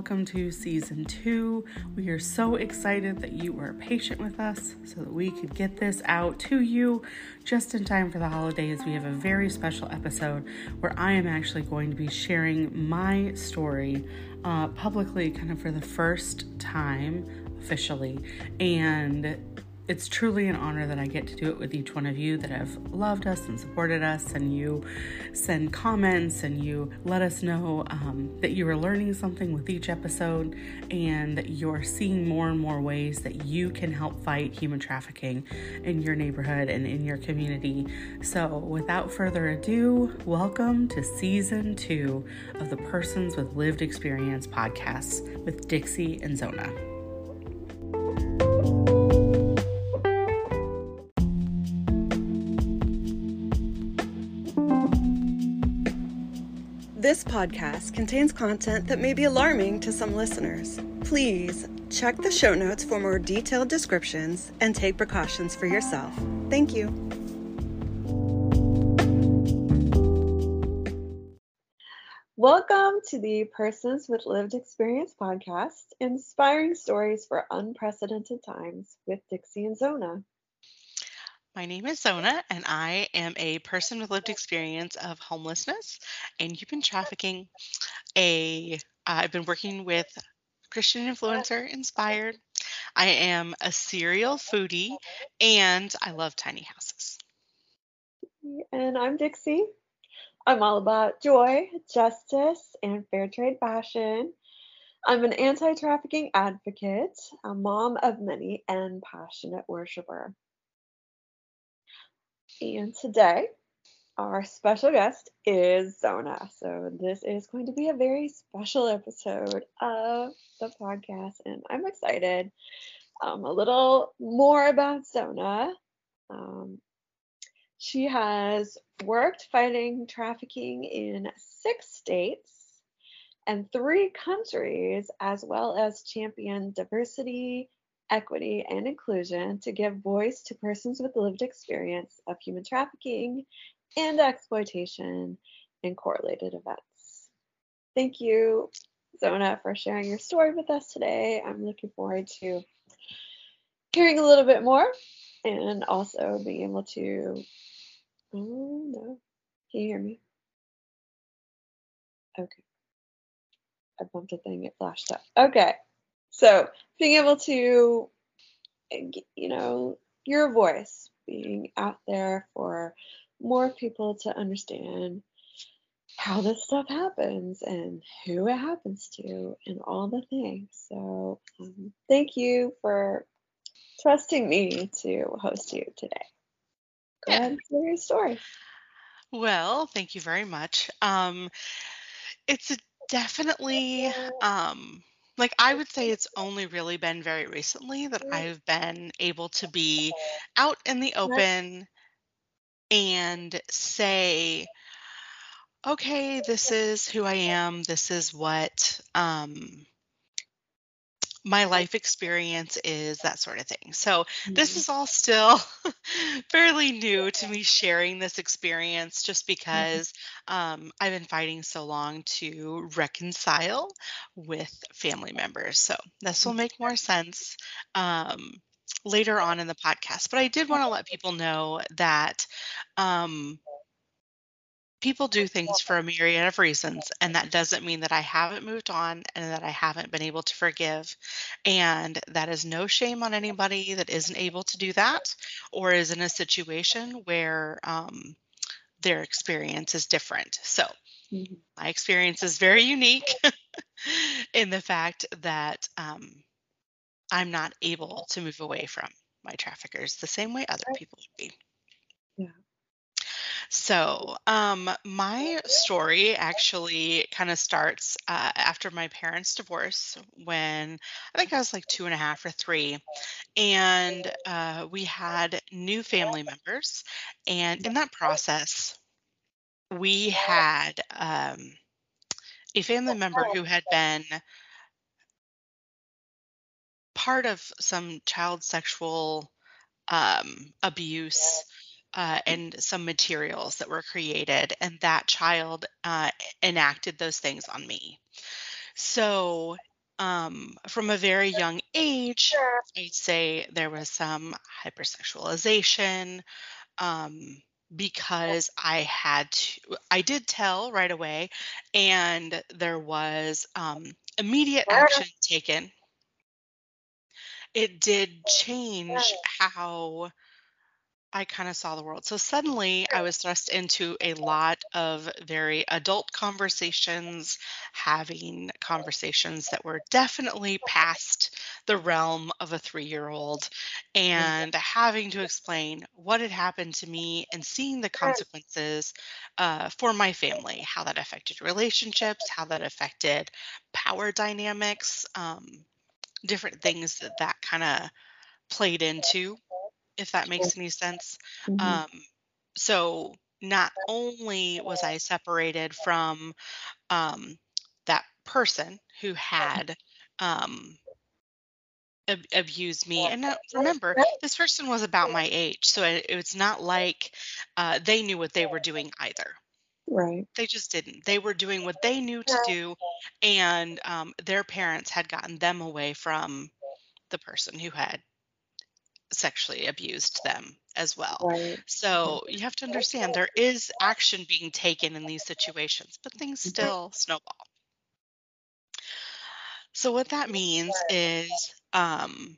welcome to season two. We are so excited that you were patient with us so that we could get this out to you just in time for the holidays. We have a very special episode where I am actually going to be sharing my story uh, publicly, kind of for the first time officially. And it's truly an honor that I get to do it with each one of you that have loved us and supported us, and you send comments and you let us know um, that you are learning something with each episode and that you're seeing more and more ways that you can help fight human trafficking in your neighborhood and in your community. So, without further ado, welcome to season two of the Persons with Lived Experience podcast with Dixie and Zona. This podcast contains content that may be alarming to some listeners. Please check the show notes for more detailed descriptions and take precautions for yourself. Thank you. Welcome to the Persons with Lived Experience podcast, inspiring stories for unprecedented times with Dixie and Zona. My name is Zona, and I am a person with lived experience of homelessness and human trafficking. A I've been working with Christian influencer inspired. I am a serial foodie, and I love tiny houses. And I'm Dixie. I'm all about joy, justice, and fair trade fashion. I'm an anti trafficking advocate, a mom of many, and passionate worshiper. And today, our special guest is Zona. So, this is going to be a very special episode of the podcast, and I'm excited. Um, a little more about Zona. Um, she has worked fighting trafficking in six states and three countries, as well as championed diversity, equity, and inclusion to give voice to persons with lived experience of human trafficking and exploitation and correlated events. Thank you, Zona, for sharing your story with us today. I'm looking forward to hearing a little bit more and also being able to. Oh, no. Can you hear me? Okay. I bumped a thing, it flashed up. Okay. So being able to, you know, your voice being out there for more people to understand how this stuff happens and who it happens to and all the things. So um, thank you for trusting me to host you today. Go ahead and share your story. Well, thank you very much. Um, it's definitely um, like I would say it's only really been very recently that I've been able to be out in the open and say, okay, this is who I am. This is what um, my life experience is, that sort of thing. So, mm-hmm. this is all still fairly new to me sharing this experience just mm-hmm. because mm-hmm. um, I've been fighting so long to reconcile with family members. So, this will make more sense. Um, later on in the podcast but i did want to let people know that um, people do things for a myriad of reasons and that doesn't mean that i haven't moved on and that i haven't been able to forgive and that is no shame on anybody that isn't able to do that or is in a situation where um, their experience is different. So mm-hmm. my experience is very unique in the fact that um, i'm not able to move away from my traffickers the same way other people would be so, um, my story actually kind of starts uh, after my parents' divorce when I think I was like two and a half or three. And uh, we had new family members. And in that process, we had um, a family member who had been part of some child sexual um, abuse uh, and some materials that were created, and that child uh, enacted those things on me. So um, from a very young age, I'd say there was some hypersexualization um, because I had to, I did tell right away, and there was um, immediate action taken. It did change how I kind of saw the world. So suddenly I was thrust into a lot of very adult conversations, having conversations that were definitely past the realm of a three year old, and having to explain what had happened to me and seeing the consequences uh, for my family, how that affected relationships, how that affected power dynamics, um, different things that that kind of played into if that makes any sense. Mm-hmm. Um, so not only was I separated from um, that person who had um, ab- abused me, and now, remember, this person was about my age, so it, it's not like uh, they knew what they were doing either. Right. They just didn't. They were doing what they knew to do, and um, their parents had gotten them away from the person who had sexually abused them as well. Right. So you have to understand there is action being taken in these situations, but things mm-hmm. still snowball. So what that means is um,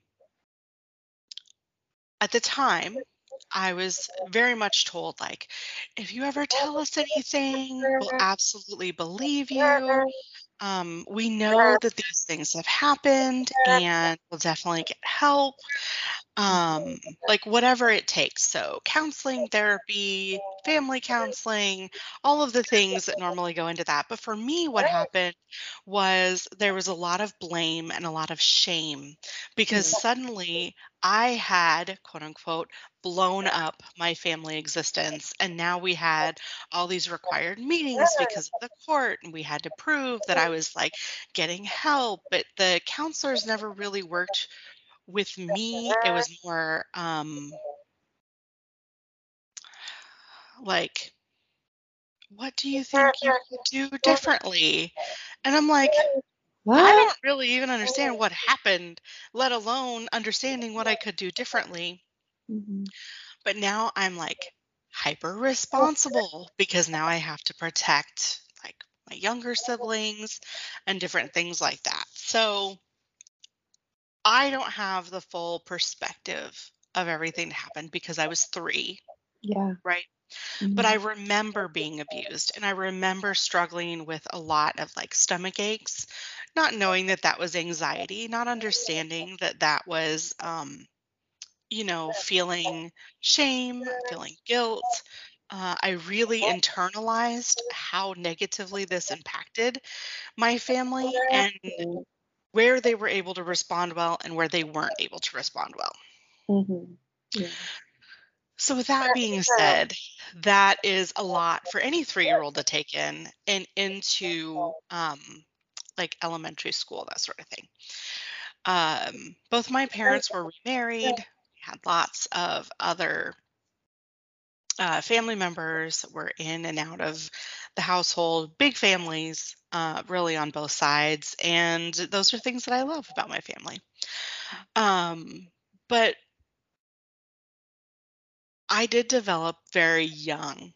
at the time, I was very much told, like, if you ever tell us anything, we'll absolutely believe you. Um, we know that these things have happened and we'll definitely get help um like whatever it takes. So counseling therapy family counseling all of the things that normally go into that. But for me what happened was there was a lot of blame and a lot of shame because suddenly i had quote unquote blown up my family existence. And now we had all these required meetings because of the court and we had to prove that i was like getting help. But the counselors never really worked with me it was more um like what do you think you could do differently and i'm like what? i don't really even understand what happened let alone understanding what i could do differently mm-hmm. but now i'm like hyper responsible because now i have to protect like my younger siblings and different things like that so I don't have the full perspective of everything that happened because I was three. Yeah. Right. Mm-hmm. But I remember being abused and I remember struggling with a lot of like stomach aches, not knowing that that was anxiety, not understanding that that was, um, you know, feeling shame, feeling guilt. Uh, I really internalized how negatively this impacted my family and where they were able to respond well and where they weren't able to respond well. Mm-hmm. Yeah. So, with that being said, that is a lot for any three year old to take in and into um, like elementary school, that sort of thing. Um, both my parents were remarried, we had lots of other uh, family members were in and out of the household, big families, uh, really on both sides. And those are things that I love about my family. Um, but I did develop very young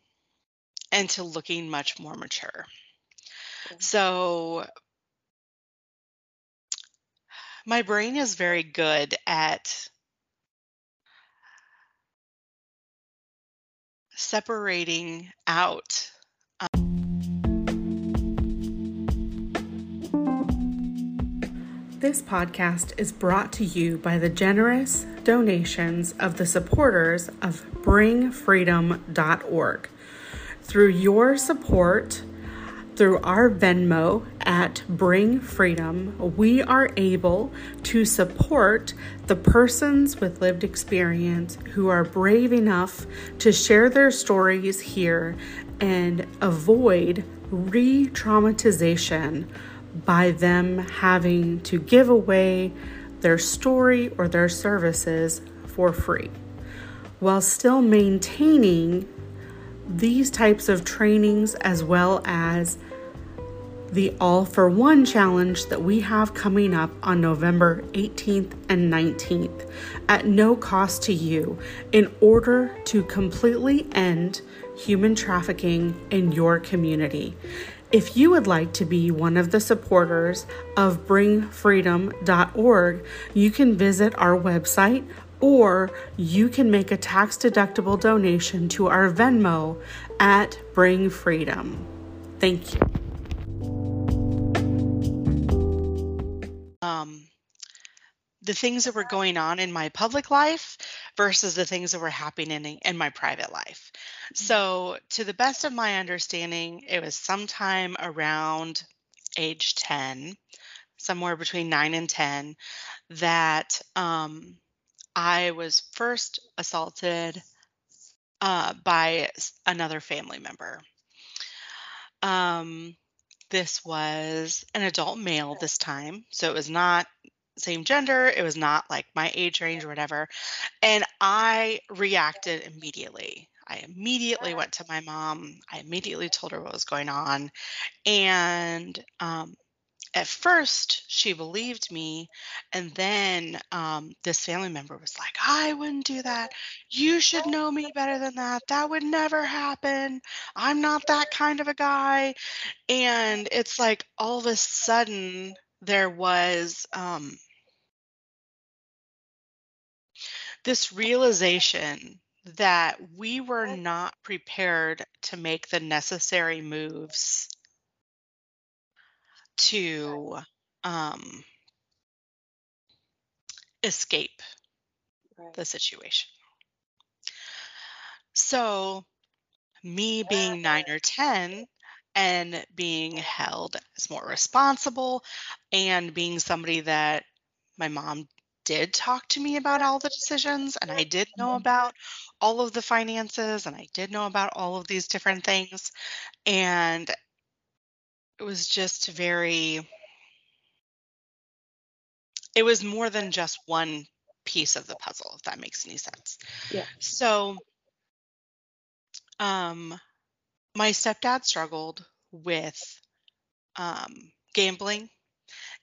into looking much more mature. So my brain is very good at separating out This podcast is brought to you by the generous donations of the supporters of bringfreedom.org. Through your support, through our Venmo at Bring Freedom, we are able to support the persons with lived experience who are brave enough to share their stories here and avoid re traumatization by them having to give away their story or their services for free while still maintaining these types of trainings as well as the All for One challenge that we have coming up on November 18th and 19th at no cost to you in order to completely end human trafficking in your community. If you would like to be one of the supporters of bringfreedom.org, you can visit our website or you can make a tax deductible donation to our Venmo at Bring Freedom. Thank you. Um, the things that were going on in my public life versus the things that were happening in, in my private life. So, to the best of my understanding, it was sometime around age 10, somewhere between 9 and 10, that um, I was first assaulted uh, by another family member. Um, this was an adult male this time, so it was not same gender, it was not like my age range or whatever. And I reacted immediately. I immediately went to my mom. I immediately told her what was going on. And um, at first, she believed me. And then um, this family member was like, I wouldn't do that. You should know me better than that. That would never happen. I'm not that kind of a guy. And it's like all of a sudden, there was um, this realization that we were not prepared to make the necessary moves to um, escape right. the situation. So, me being nine or 10 and being held as more responsible and being somebody that my mom did talk to me about all the decisions and I did know mm-hmm. about all of the finances and I did know about all of these different things. And it was just very, it was more than just one piece of the puzzle, if that makes any sense. Yeah. So, um, my stepdad struggled with um, gambling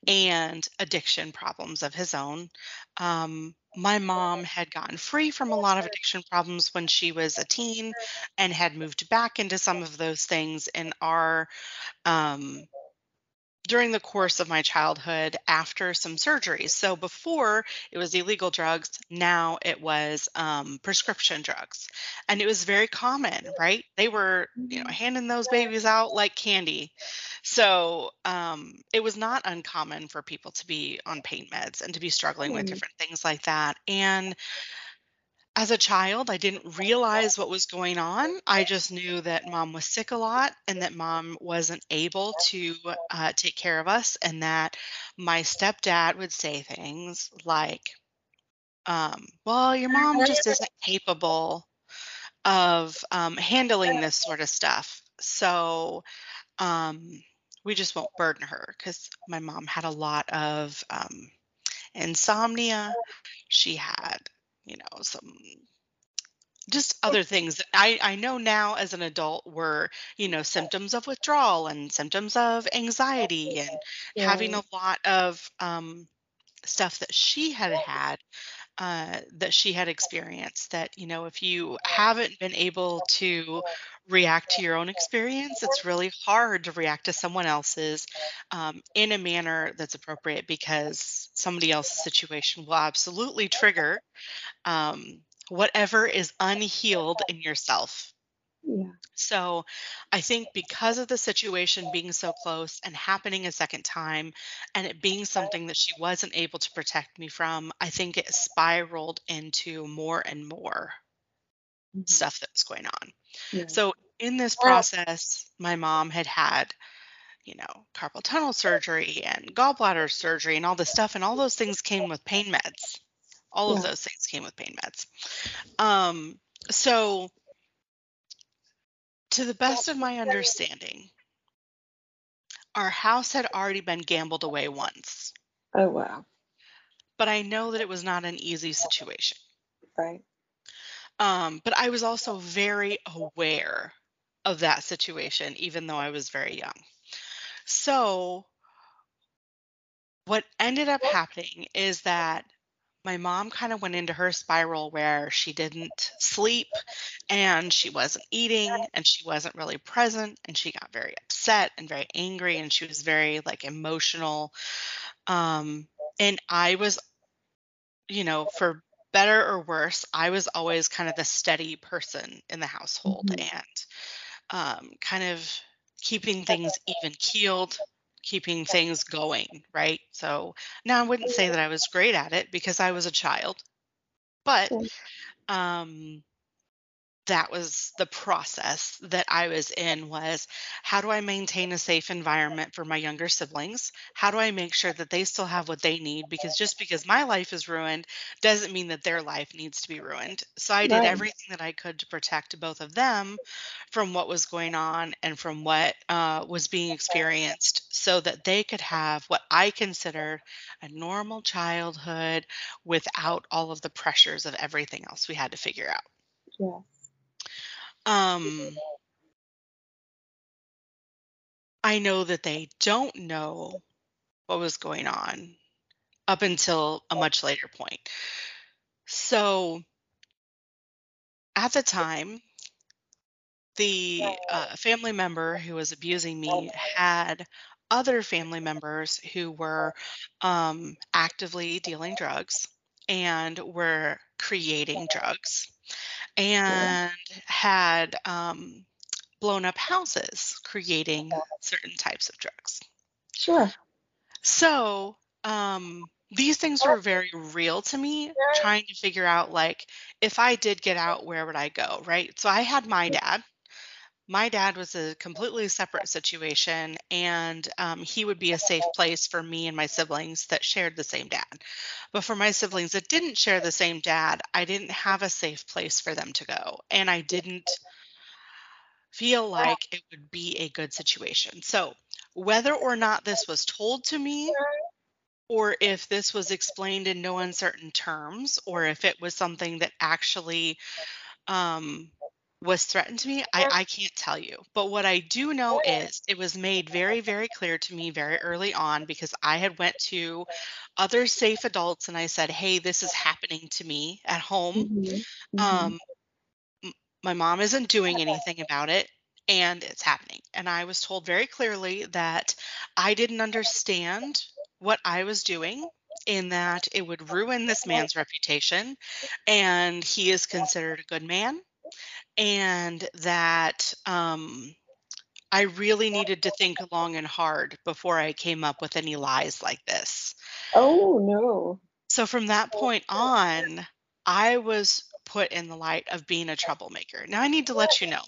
and addiction problems of his own. Um, my mom had gotten free from a lot of addiction problems when she was a teen and had moved back into some of those things in our um, during the course of my childhood after some surgeries. So before it was illegal drugs, now it was um, prescription drugs. And it was very common, right? They were, you know, mm-hmm. handing those babies out like candy. So um, it was not uncommon for people to be on pain meds and to be struggling with different things like that. And as a child, I didn't realize what was going on. I just knew that mom was sick a lot and that mom wasn't able to uh, take care of us, and that my stepdad would say things like, um, Well, your mom just isn't capable of um, handling this sort of stuff. So, um, we just won't burden her because my mom had a lot of um, insomnia. She had you know, some just other things that I, I know now as an adult were, you know, symptoms of withdrawal and symptoms of anxiety and yeah. having a lot of um, stuff that she had had uh, that she had experienced that you know if you haven't been able to react to your own experience it's really hard to react to someone else's um, in a manner that's appropriate because somebody else's situation will absolutely trigger um, whatever is unhealed in yourself yeah. So I think because of the situation being so close and happening a second time and it being something that she wasn't able to protect me from, I think it spiraled into more and more mm-hmm. stuff that was going on. Yeah. So in this process, my mom had had, you know, carpal tunnel surgery and gallbladder surgery and all this stuff, and all those things came with pain meds. All yeah. of those things came with pain meds. Um, so to the best of my understanding, our house had already been gambled away once. Oh, wow. But I know that it was not an easy situation. Right. Um, but I was also very aware of that situation, even though I was very young. So, what ended up happening is that my mom kind of went into her spiral where she didn't sleep and she wasn't eating and she wasn't really present and she got very upset and very angry and she was very like emotional um and i was you know for better or worse i was always kind of the steady person in the household Mhm. and um kind of keeping things even keeled keeping things going, right? So now I wouldn't say that I was great at it because I was a child, but um, that was the process that I was in was how do I maintain a safe environment for my younger siblings? How do I make sure that they still have what they need? Because just because my life is ruined doesn't mean that their life needs to be ruined. So I did everything that I could to protect both of them from what was going on and from what uh, was being experienced so that they could have what I considered a normal childhood without all of the pressures of everything else we had to figure out. Yes. Um, I know that they don't know what was going on up until a much later point. So at the time, the uh, family member who was abusing me had other family members who were um, actively dealing drugs and were creating drugs and had um, blown up houses creating certain types of drugs. Sure. So, um, these things were very real to me, trying to figure out like if I did get out, where would I go, right? So I had my dad. My dad was a completely separate situation, and um, he would be a safe place for me and my siblings that shared the same dad. But for my siblings that didn't share the same dad, I didn't have a safe place for them to go, and I didn't feel like it would be a good situation. So, whether or not this was told to me, or if this was explained in no uncertain terms, or if it was something that actually um, was threatened to me, I, I can't tell you. But what I do know is it was made very, very clear to me very early on because I had went to other safe adults and I said, "Hey, this is happening to me at home. Mhm. Mhm. Um, my mom isn't doing anything about it." And it's happening. And I was told very clearly that I didn't understand what I was doing, in that it would ruin this man's reputation. And he is considered a good man. And that um, I really needed to think long and hard before I came up with any lies like this. Oh no. So from that point on, I was put in the light of being a troublemaker. Now, I need to let you know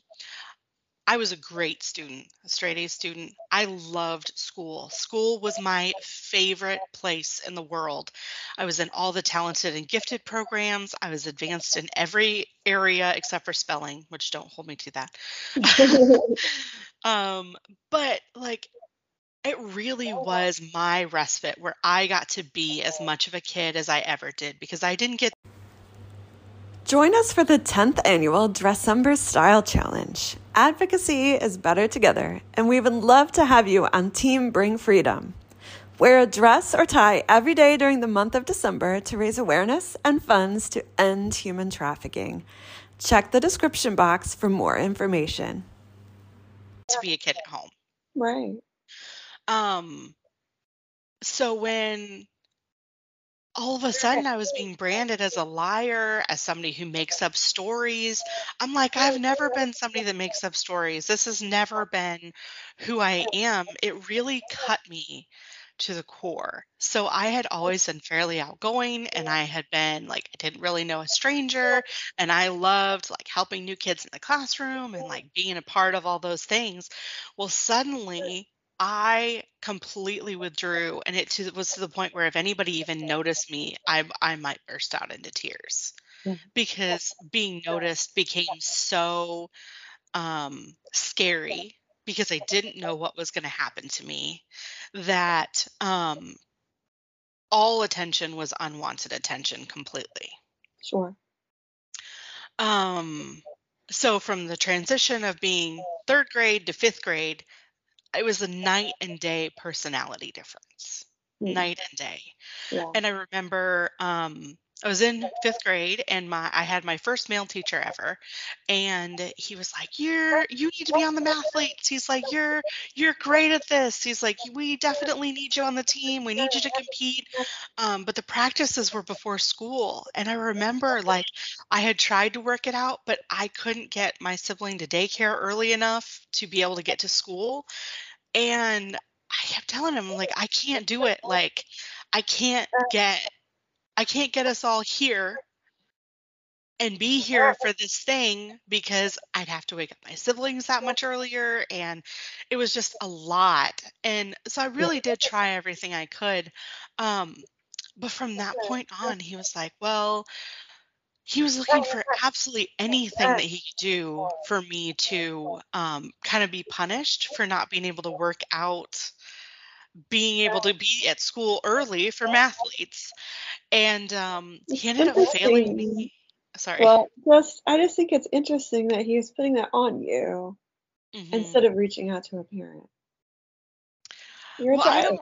I was a great student, a straight A student. I loved school. School was my favorite place in the world. I was in all the talented and gifted programs. I was advanced in every area except for spelling, which don't hold me to that. um, but like it really was my respite where I got to be as much of a kid as I ever did because I didn't get Join us for the 10th annual Dressember Style Challenge. Advocacy is better together, and we would love to have you on Team Bring Freedom. Wear a dress or tie every day during the month of December to raise awareness and funds to end human trafficking. Check the description box for more information. to be a kid at home. right. Um, so when all of a sudden I was being branded as a liar, as somebody who makes up stories, I'm like, I've never been somebody that makes up stories. This has never been who I am. It really cut me to the core. So I had always been fairly outgoing and I had been like I didn't really know a stranger and I loved like helping new kids in the classroom and like being a part of all those things. Well, suddenly I completely withdrew, and it to, was to the point where if anybody even noticed me, I I might burst out into tears because being noticed became so um, scary because I didn't know what was going to happen to me that um, all attention was unwanted attention completely. Sure. Um, so from the transition of being third grade to fifth grade, it was a night and day personality difference. Mm. Night and day. Yeah. And I remember um I was in fifth grade and my I had my first male teacher ever and he was like, You're you need to be on the mathletes. He's like, You're you're great at this. He's like, We definitely need you on the team. We need you to compete. Um, but the practices were before school. And I remember like I had tried to work it out, but I couldn't get my sibling to daycare early enough to be able to get to school. And I kept telling him, like, I can't do it. Like, I can't get I can't get us all here and be here for this thing because I'd have to wake up my siblings that much earlier and it was just a lot. And so I really did try everything I could. Um but from that point on he was like, "Well, he was looking for absolutely anything that he could do for me to um, kind of be punished for not being able to work out being able to be at school early for mathletes and um, he ended up failing me sorry Well, just I just think it's interesting that he was putting that on you Mhm. instead of reaching out to a parent. You're a Well, I child.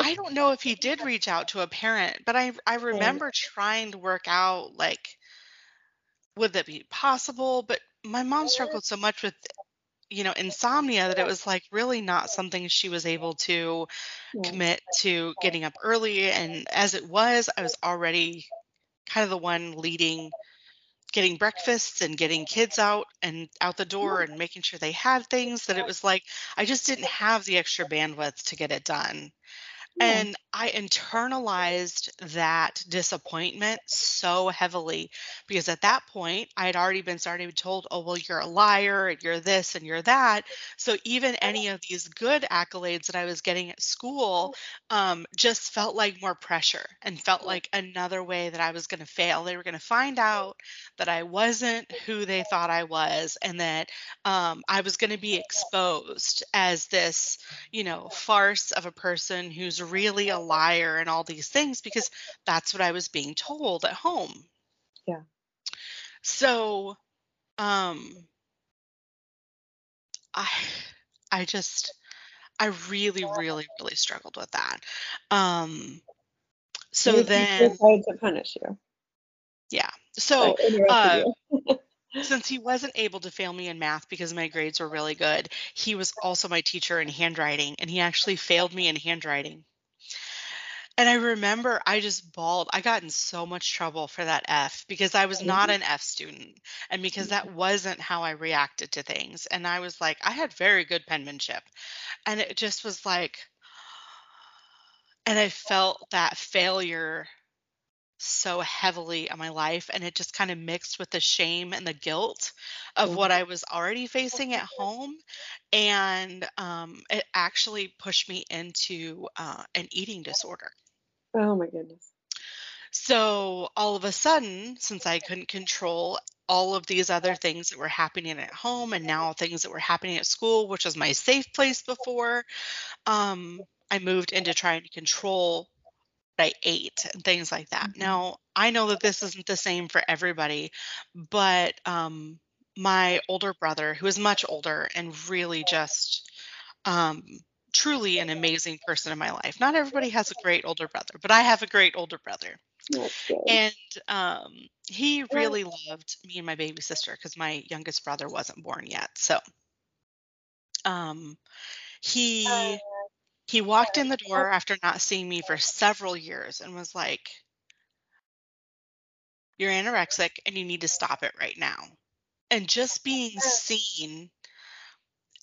I don't know if he did reach out to a parent, but I I remember trying to work out like would that be possible? But my mom struggled so much with you know insomnia that it was like really not something she was able to commit to getting up early and as it was I was already kind of the one leading getting breakfasts and getting kids out and out the door and making sure they had things that it was like I just didn't have the extra bandwidth to get it done. And I internalized that disappointment so heavily because at that point I had already been starting to be told, oh, well, you're a liar and you're this and you're that. So even any of these good accolades that I was getting at school um, just felt like more pressure and felt like another way that I was going to fail. They were going to find out that I wasn't who they thought I was and that um, I was going to be exposed as this, you know, farce of a person who's really a liar and all these things because that's what I was being told at home. Yeah. So, um, I, I just, I really, really, really struggled with that. Um, so teacher then, tried to punish you. yeah. So, uh, since he wasn't able to fail me in math because my grades were really good, he was also my teacher in handwriting, and he actually failed me in handwriting. And I remember I just bawled. I got in so much trouble for that F because I was not an F student and because that wasn't how I reacted to things. And I was like, I had very good penmanship. And it just was like, and I felt that failure so heavily in my life. And it just kind of mixed with the shame and the guilt of what I was already facing at home. And um, it actually pushed me into uh, an eating disorder. Oh my goodness. So all of a sudden, since I couldn't control all of these other things that were happening at home and now things that were happening at school, which was my safe place before, um, I moved into trying to control what I ate and things like that. Mhm. Now, I know that this isn't the same for everybody, but um, my older brother, who is much older and really just um, truly an amazing person in my life. Not everybody has a great older brother, but I have a great older brother. And um, he really loved me and my baby sister because my youngest brother wasn't born yet. So um, he he walked in the door after not seeing me for several years and was like, "You're anorexic and you need to stop it right now." And just being seen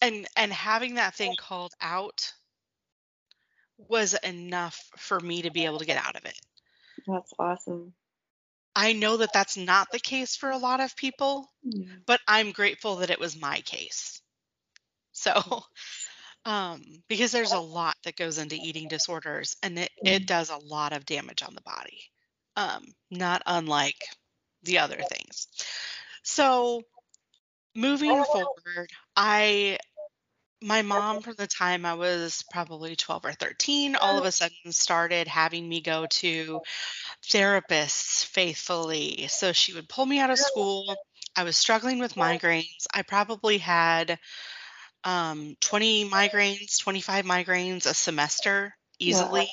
and and having that thing called out was enough for me to be able to get out of it. That's awesome. I know that that's not the case for a lot of people, Yeah. but I'm grateful that it was my case. So, um, because there's a lot that goes into eating disorders and it, it does a lot of damage on the body, um, not unlike the other things. So, moving forward, I, my mom, from the time I was probably 12 or 13, all of a sudden started having me go to therapists faithfully. So she would pull me out of school. I was struggling with migraines. I probably had um, 20 migraines, 25 migraines a semester easily.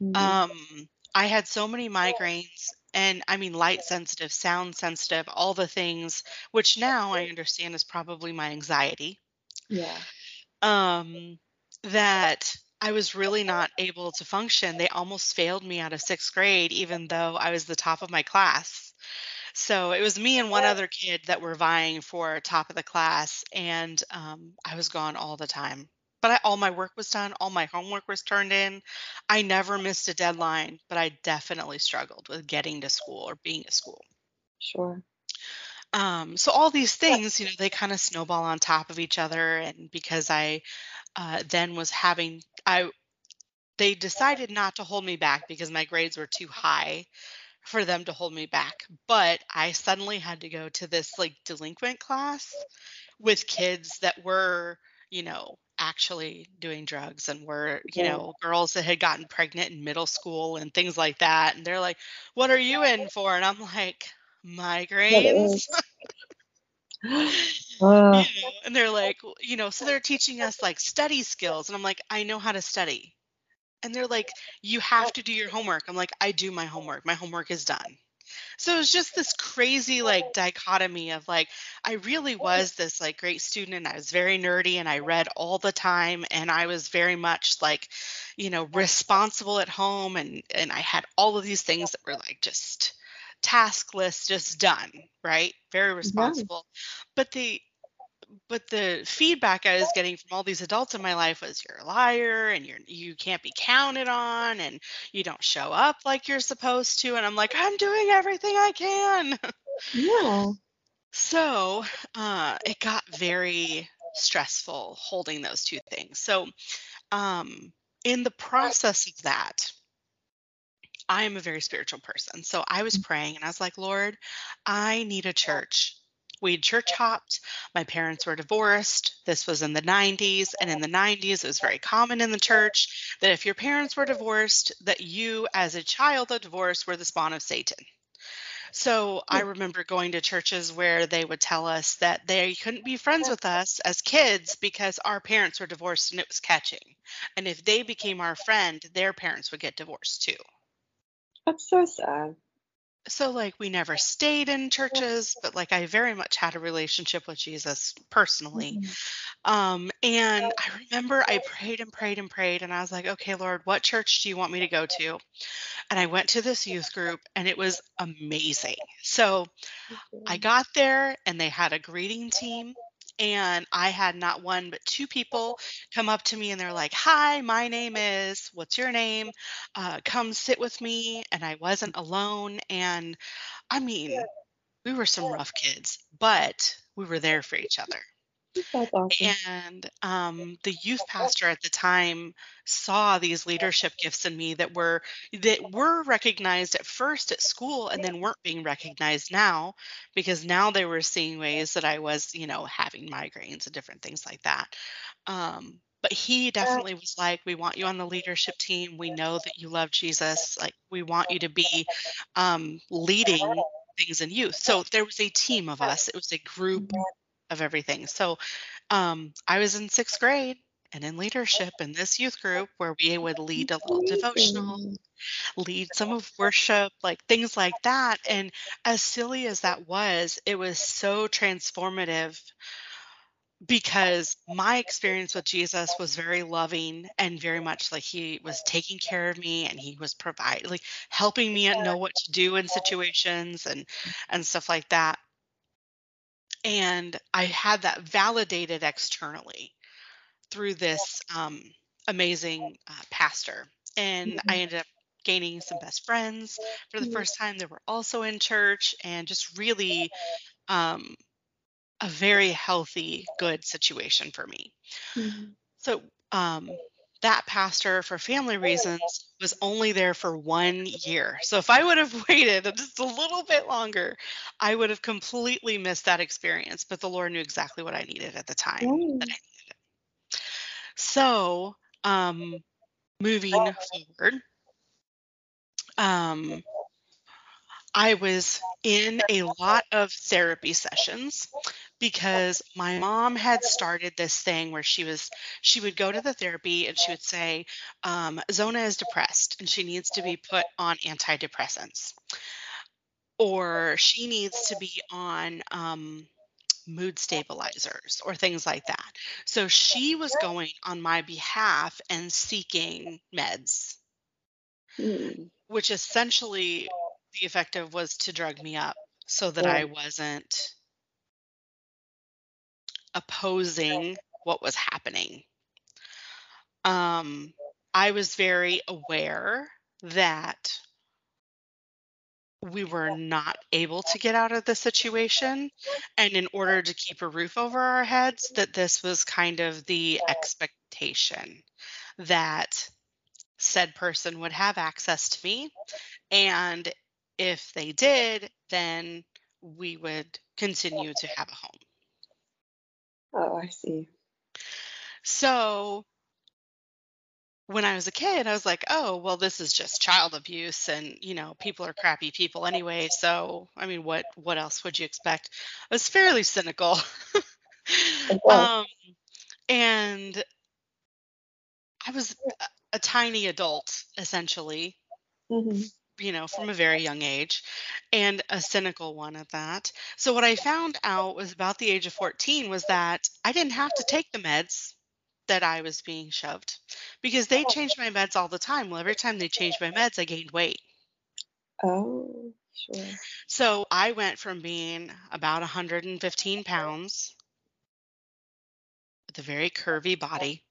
Mhm. Um, I had so many migraines, and I mean, light sensitive, sound sensitive, all the things, which now I understand is probably my anxiety. yeah. Um, that I was really not able to function. They almost failed me out of sixth grade, even though I was the top of my class. So it was me and one other kid that were vying for top of the class, and um, I was gone all the time. But I, all my work was done, all my homework was turned in. I never missed a deadline, but I definitely struggled with getting to school or being at school. Sure. Um, so all these things, you know, they kind of snowball on top of each other, and because I uh, then was having, I they decided not to hold me back because my grades were too high for them to hold me back. But I suddenly had to go to this like delinquent class with kids that were, you know, actually doing drugs and were, you know, girls that had gotten pregnant in middle school and things like that. And they're like, What are you in for? And I'm like, Migraines. Uh, you know, and they're like, you know, so they're teaching us like study skills. And I'm like, I know how to study. And they're like, you have to do your homework. I'm like, I do my homework. My homework is done. So it was just this crazy like dichotomy of like, I really was this like great student and I was very nerdy and I read all the time and I was very much like, you know, responsible at home and and I had all of these things that were like just task list just done, right? Very responsible. But the but the feedback I was getting from all these adults in my life was you're a liar and you're you can't be counted on and you don't show up like you're supposed to and I'm like I'm doing everything I can. yeah. So uh, it got very stressful holding those two things. So um, in the process of that, I am a very spiritual person. So I was mm-hmm. praying and I was like, Lord, I need a church. We had church hopped. My parents were divorced. This was in the 90s. And in the 90s, it was very common in the church that if your parents were divorced, that you, as a child of divorce, were the spawn of Satan. So I remember going to churches where they would tell us that they couldn't be friends with us as kids because our parents were divorced and it was catching. And if they became our friend, their parents would get divorced too. That's so sad. So like we never stayed in churches, but like I very much had a relationship with Jesus personally. Um and I remember I prayed and prayed and prayed and I was like, "Okay, Lord, what church do you want me to go to?" And I went to this youth group and it was amazing. So I got there and they had a greeting team and I had not one but two people come up to me and they're like, "Hi, my name is. What's your name? Uh, come sit with me." And I wasn't alone. And I mean, we were some rough kids, but we were there for each other. That's awesome. And um, the youth pastor at the time saw these leadership gifts in me that were that were recognized at first at school and then weren't being recognized now because now they were seeing ways that I was, you know, having migraines and different things like that. Um, but he definitely was like, "We want you on the leadership team. We know that you love Jesus. Like, we want you to be um, leading things in youth." So there was a team of us. It was a group of everything. So um, I was in sixth grade and in leadership in this youth group where we would lead a little devotional, lead some of worship, like things like that. And as silly as that was, it was so transformative because my experience with Jesus was very loving and very much like he was taking care of me and he was providing like helping me know what to do in situations and and stuff like that and I had that validated externally through this um, amazing uh, pastor. And I ended up gaining some best friends for the Mhm. first time that were also in church, and just really um, a very healthy, good situation for me. Mhm. So um, that pastor, for family reasons, was only there for one year. So if I would have waited just a little bit longer, I would have completely missed that experience. But the Lord knew exactly what I needed at the time that I needed it. So um, moving forward, um, I was in a lot of therapy sessions because my mom had started this thing where she was she would go to the therapy and she would say um, zona is depressed and she needs to be put on antidepressants. Or she needs to be on um, mood stabilizers or things like that. So she was going on my behalf and seeking meds. Mm. which essentially the effective was to drug me up so that I wasn't opposing what was happening. Um, I was very aware that we were not able to get out of the situation. And in order to keep a roof over our heads, that this was kind of the expectation that said person would have access to me. And if they did, then we would continue to have a home. Oh, I see. So when I was a kid, I was like, oh, well, this is just child abuse and, you know, people are crappy people anyway. So, I mean, what what else would you expect? I was fairly cynical. um, and I was a, tiny adult, essentially, hmm you know, from a very young age, and a cynical one at that. So what I found out was about the age of 14 was that I didn't have to take the meds that I was being shoved because they oh. changed my meds all the time. Well, every time they changed my meds, I gained weight. Oh, sure. So I went from being about 115 pounds with a very curvy body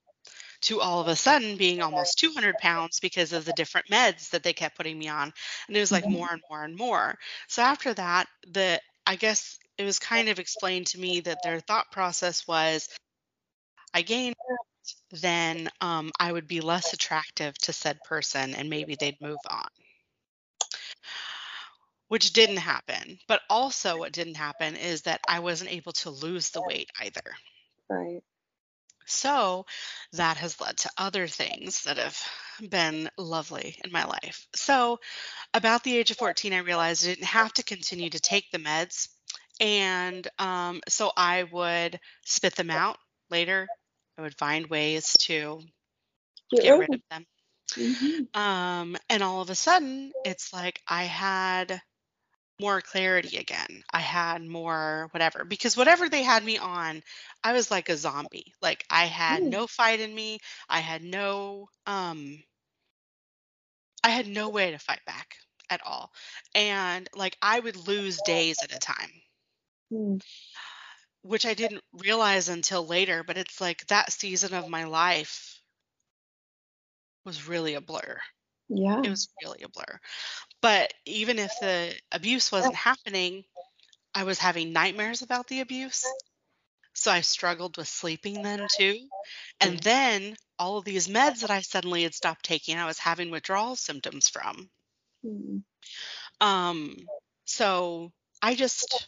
to all of a sudden being almost 200 pounds because of the different meds that they kept putting me on. And it was like Mhm. more and more and more. So after that, the I guess it was kind of explained to me that their thought process was I gained then um, I would be less attractive to said person and maybe they'd move on. Which didn't happen. But also, what didn't happen is that I wasn't able to lose the weight either. Right. So that has led to other things that have been lovely in my life. So, about the age of 14, I realized I didn't have to continue to take the meds. And um, so I would spit them out later. I would find ways to get rid of them. hmm Um, and all of a sudden, it's like I had more clarity again. I had more whatever because whatever they had me on, I was like a zombie. Like I had Mm. no fight in me. I had no um I had no way to fight back at all. And like I would lose days at a time, Mm. which I didn't realize until later, but it's like that season of my life was really a blur. Yeah. It was really a blur. But even if the abuse wasn't happening, I was having nightmares about the abuse. So I struggled with sleeping then too. And Mm. then all of these meds that I suddenly had stopped taking, I was having withdrawal symptoms from. Mm. Um, so I just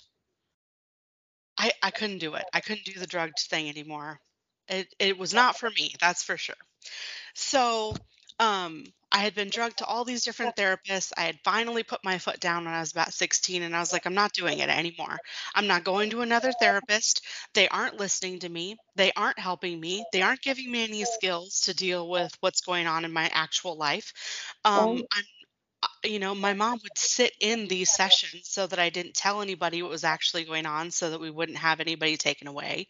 I I couldn't do it. I couldn't do the drugged thing anymore. It it was not for me, that's for sure. So um I had been drugged to all these different therapists. I had finally put my foot down when I was about 16 and I was like, I'm not doing it anymore. I'm not going to another therapist. They aren't listening to me. They aren't helping me. They aren't giving me any skills to deal with what's going on in my actual life. Um, I'm uh, you know, my mom would sit in these sessions so that I didn't tell anybody what was actually going on so that we wouldn't have anybody taken away.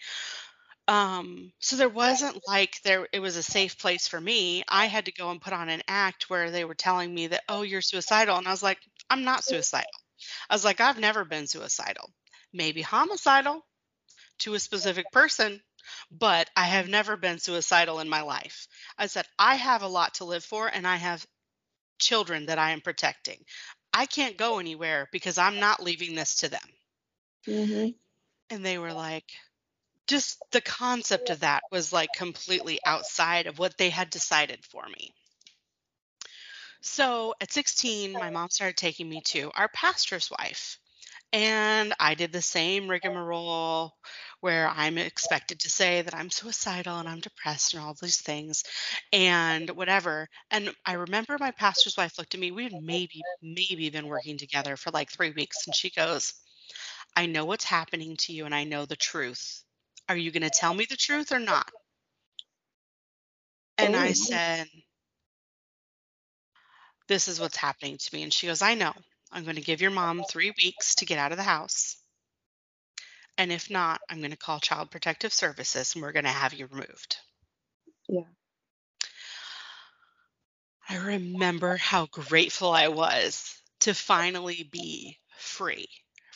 Um, so there wasn't like there it was a safe place for me. I had to go and put on an act where they were telling me that, "Oh, you're suicidal." And I was like, "I'm not suicidal." I was like, "I've never been suicidal. Maybe homicidal to a specific person, but I have never been suicidal in my life." I said, "I have a lot to live for and I have children that I am protecting. I can't go anywhere because I'm not leaving this to them. Mhm. And they were like, just the concept of that was like completely outside of what they had decided for me. So at 16, my mom started taking me to our pastor's wife. And I did the same rigmarole where I'm expected to say that I'm suicidal and I'm depressed and all these things and whatever. And I remember my pastor's wife looked at me. We had maybe, maybe been working together for like three weeks. And she goes, I know what's happening to you and I know the truth. Are you going to tell me the truth or not? And I Oh. said, This is what's happening to me. And she goes, I know. I'm going to give your mom three weeks to get out of the house. And if not, I'm going to call Child Protective Services and we're going to have you removed. Yeah. I remember how grateful I was to finally be free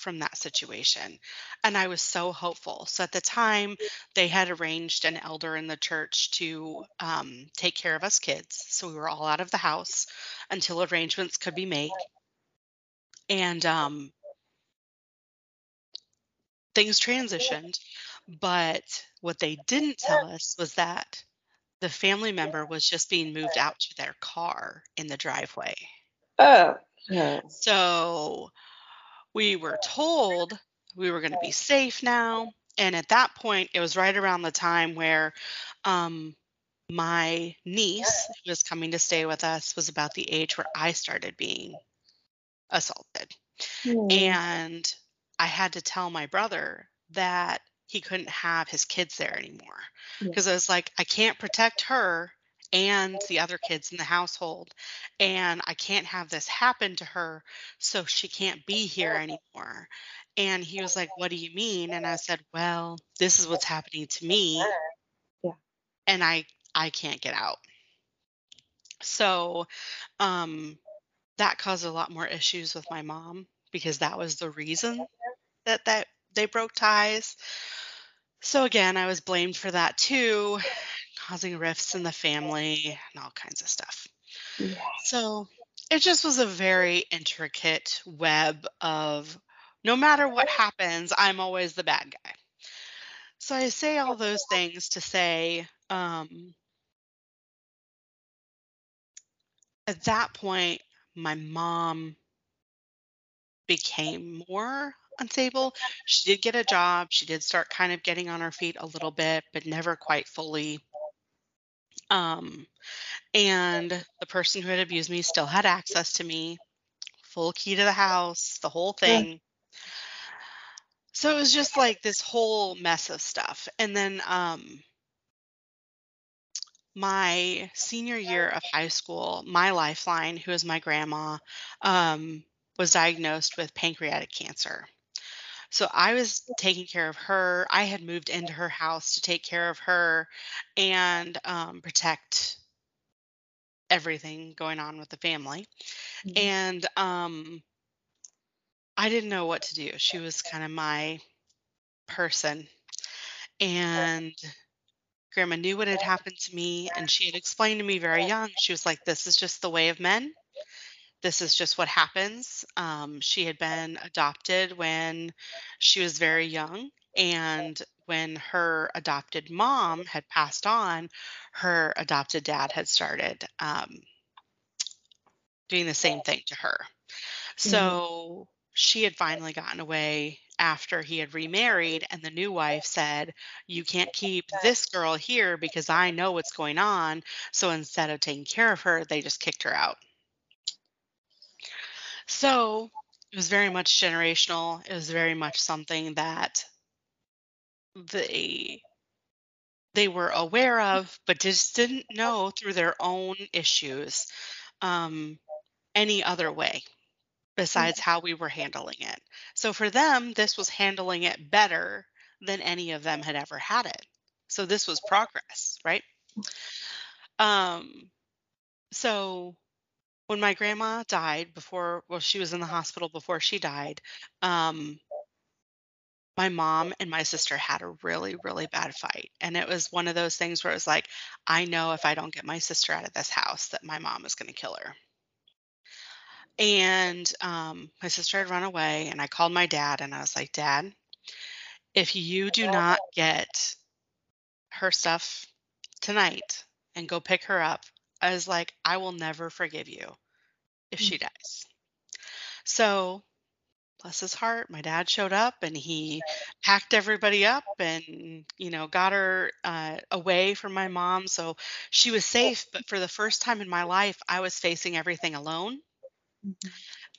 from that situation. And I was so hopeful. So at the time, they had arranged an elder in the church to um, take care of us kids. So we were all out of the house until arrangements could be made. And um, things transitioned. But what they didn't tell us was that the family member was just being moved out to their car in the driveway. Oh. yeah. So we were told we were going to be safe now. And at that point, it was right around the time where um, my niece, who was coming to stay with us, was about the age where I started being assaulted. Hmm. And I had to tell my brother that he couldn't have his kids there anymore Yeah. because I was like, I can't protect her and the other kids in the household, and I can't have this happen to her, so she can't be here anymore. And he was like, What do you mean? And I said, Well, this is what's happening to me. Yeah. And I I can't get out. So um that caused a lot more issues with my mom because that was the reason that that they broke ties. So again, I was blamed for that too, causing rifts in the family and all kinds of stuff. Yeah. So it just was a very intricate web of no matter what happens, I'm always the bad guy. So I say all those things to say, um, at that point, my mom became more unstable. She did get a job. She did start kind of getting on her feet a little bit, but never quite fully. Um, and the person who had abused me still had access to me, full key to the house, the whole Yeah. thing. So it was just like this whole mess of stuff. And then um my senior year of high school, my lifeline, who is my grandma, um, was diagnosed with pancreatic cancer. So I was taking care of her. I had moved into her house to take care of her and um, protect everything going on with the family. Mhm. And um, I didn't know what to do. She was kind of my person. And grandma knew what had happened to me and she had explained to me very young she was like this is just the way of men this is just what happens um, she had been adopted when she was very young and when her adopted mom had passed on her adopted dad had started um, doing the same thing to her so she had finally gotten away after he had remarried, and the new wife said, You can't keep this girl here because I know what's going on. So instead of taking care of her, they just kicked her out. So it was very much generational. It was very much something that they they were aware of, but just didn't know through their own issues um, any other way besides how we were handling it. So for them, this was handling it better than any of them had ever had it. So this was progress, right? Um, so when my grandma died before, well, she was in the hospital before she died. Um, my mom and my sister had a really, really bad fight. And it was one of those things where it was like, I know if I don't get my sister out of this house, that my mom is going to kill her. And um, my sister had run away, and I called my dad and I was like, Dad, if you do not get her stuff tonight and go pick her up, I was like, I will never forgive you if she dies. So, bless his heart, my dad showed up and he packed everybody up and, you know, got her uh, away from my mom. So she was safe. But for the first time in my life, I was facing everything alone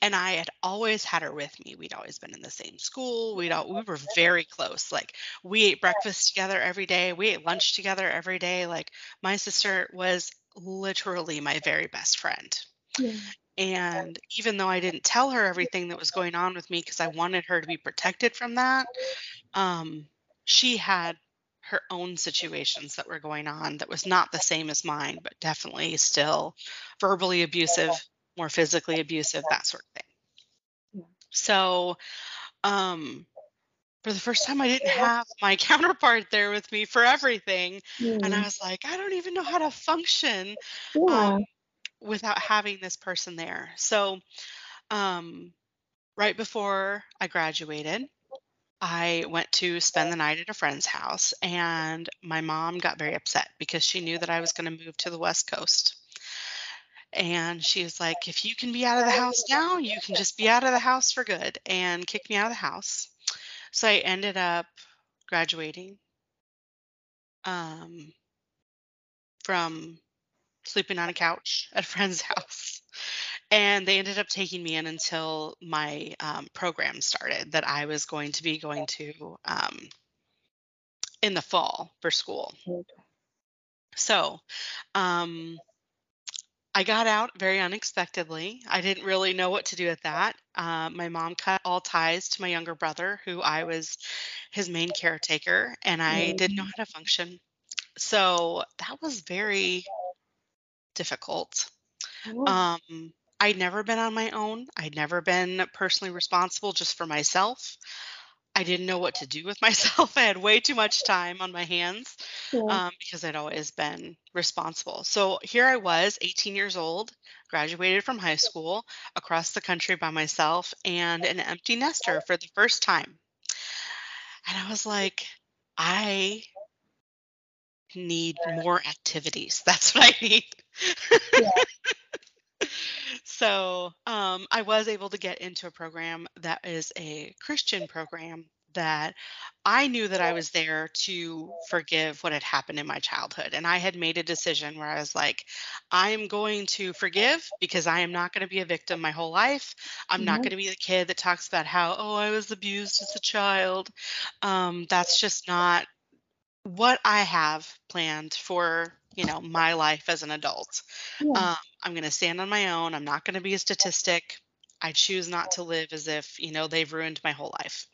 and I had always had her with me. We'd always been in the same school. We'd all, we were very close. Like we ate breakfast together every day. We ate lunch together every day. Like my sister was literally my very best friend. Yeah. And even though I didn't tell her everything that was going on with me because I wanted her to be protected from that, um, she had her own situations that were going on that was not the same as mine, but definitely still verbally abusive, more physically abusive, that sort of thing. Yeah. So, um, for the first time, I didn't have my counterpart there with me for everything. And I Mm. was like, I don't even know how to function Yeah. um, without having this person there. So, um, right before I graduated, I went to spend the night at a friend's house, and my mom got very upset because she knew that I was going to move to the West Coast. And she was like, if you can be out of the house now, you can just be out of the house for good, and kick me out of the house. So I ended up graduating um, from sleeping on a couch at a friend's house. And they ended up taking me in until my um, program started that I was going to be going to um, in the fall for school. So um, I got out very unexpectedly. I didn't really know what to do with that. Uh, my mom cut all ties to my younger brother, who I was his main caretaker, and I didn't know how to function. So that was very difficult. Um, I'd never been on my own. I'd never been personally responsible just for myself. I didn't know what to do with myself. I had way too much time on my hands Yeah. um, because I'd always been responsible. So here I was, 18 years old, graduated from high school, across the country by myself, and an empty nester for the first time. And I was like, I need more activities. That's what I need. Yeah. so um, I was able to get into a program that is a Christian program that I knew that I was there to forgive what had happened in my childhood. And I had made a decision where I was like, I am going to forgive because I am not going to be a victim my whole life. I'm not Mhm. going to be the kid that talks about how, oh, I was abused as a child. Um, that's just not what I have planned for, you know, my life as an adult. Yeah. Um, I'm going to stand on my own. I'm not going to be a statistic. I choose not to live as if, you know, they've ruined my whole life.